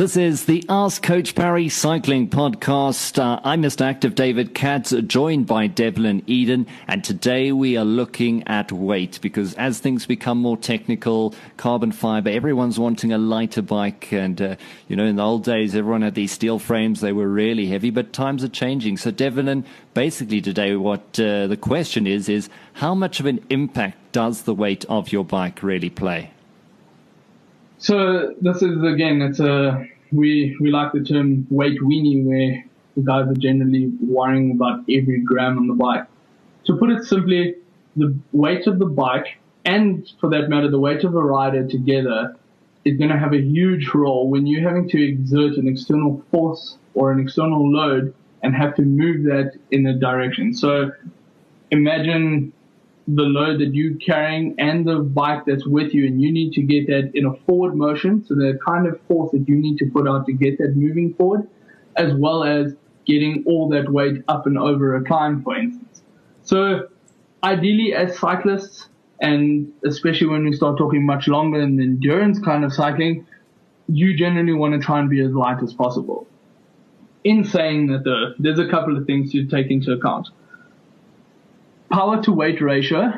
This is the Ask Coach Parry Cycling Podcast. Uh, I'm Mr. Active David Katz, joined by Devlin Eden, and today we are looking at weight because as things become more technical, carbon fiber, everyone's wanting a lighter bike. And, uh, you know, in the old days, everyone had these steel frames, they were really heavy, but times are changing. So, Devlin, basically today, what uh, the question is, is how much of an impact does the weight of your bike really play? So this is again, it's a we we like the term weight weenie, where the guys are generally worrying about every gram on the bike. To put it simply, the weight of the bike and for that matter, the weight of a rider together is going to have a huge role when you're having to exert an external force or an external load and have to move that in a direction. So imagine the load that you're carrying and the bike that's with you, and you need to get that in a forward motion. So the kind of force that you need to put out to get that moving forward, as well as getting all that weight up and over a climb, for instance. So ideally, as cyclists, and especially when we start talking much longer and endurance kind of cycling, you generally want to try and be as light as possible. In saying that, though, there's a couple of things to take into account power to weight ratio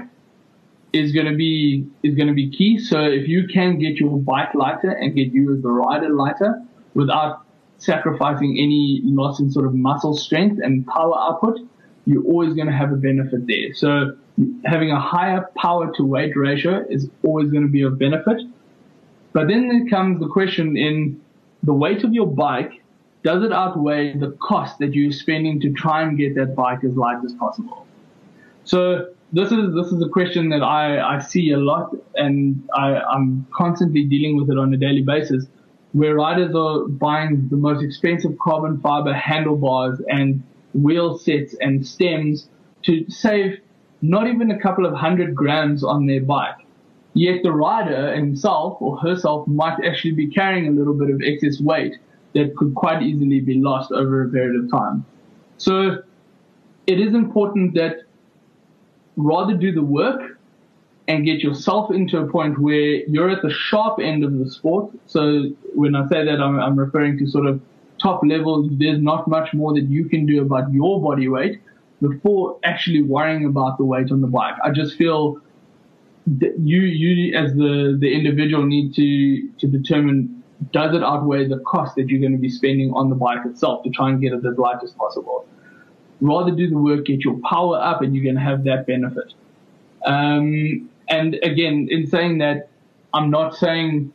is going to be is going to be key. So if you can get your bike lighter and get you as the rider lighter without sacrificing any loss in sort of muscle strength and power output, you're always going to have a benefit there. So having a higher power to weight ratio is always going to be a benefit. But then there comes the question in the weight of your bike, does it outweigh the cost that you're spending to try and get that bike as light as possible? So this is this is a question that I, I see a lot and I, I'm constantly dealing with it on a daily basis where riders are buying the most expensive carbon fiber handlebars and wheel sets and stems to save not even a couple of hundred grams on their bike. Yet the rider himself or herself might actually be carrying a little bit of excess weight that could quite easily be lost over a period of time. So it is important that rather do the work and get yourself into a point where you're at the sharp end of the sport. So when I say that, I'm, I'm referring to sort of top level. There's not much more that you can do about your body weight before actually worrying about the weight on the bike. I just feel that you, you as the, the individual need to, to determine does it outweigh the cost that you're going to be spending on the bike itself to try and get it as light as possible rather do the work, get your power up, and you're going to have that benefit. Um, and again, in saying that, I'm not saying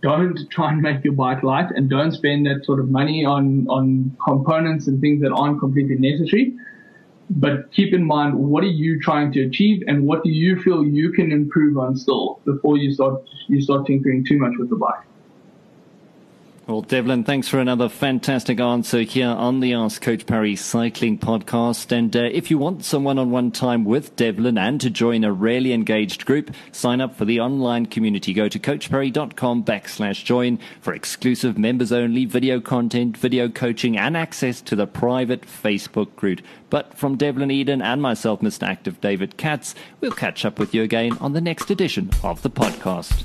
don't try and make your bike light and don't spend that sort of money on, on components and things that aren't completely necessary. But keep in mind, what are you trying to achieve and what do you feel you can improve on still before you start, you start tinkering too much with the bike? Well, Devlin, thanks for another fantastic answer here on the Ask Coach Parry Cycling Podcast. And uh, if you want some one-on-one time with Devlin and to join a rarely engaged group, sign up for the online community. Go to coachparry.com backslash join for exclusive members-only video content, video coaching, and access to the private Facebook group. But from Devlin Eden and myself, Mr. Active David Katz, we'll catch up with you again on the next edition of the podcast.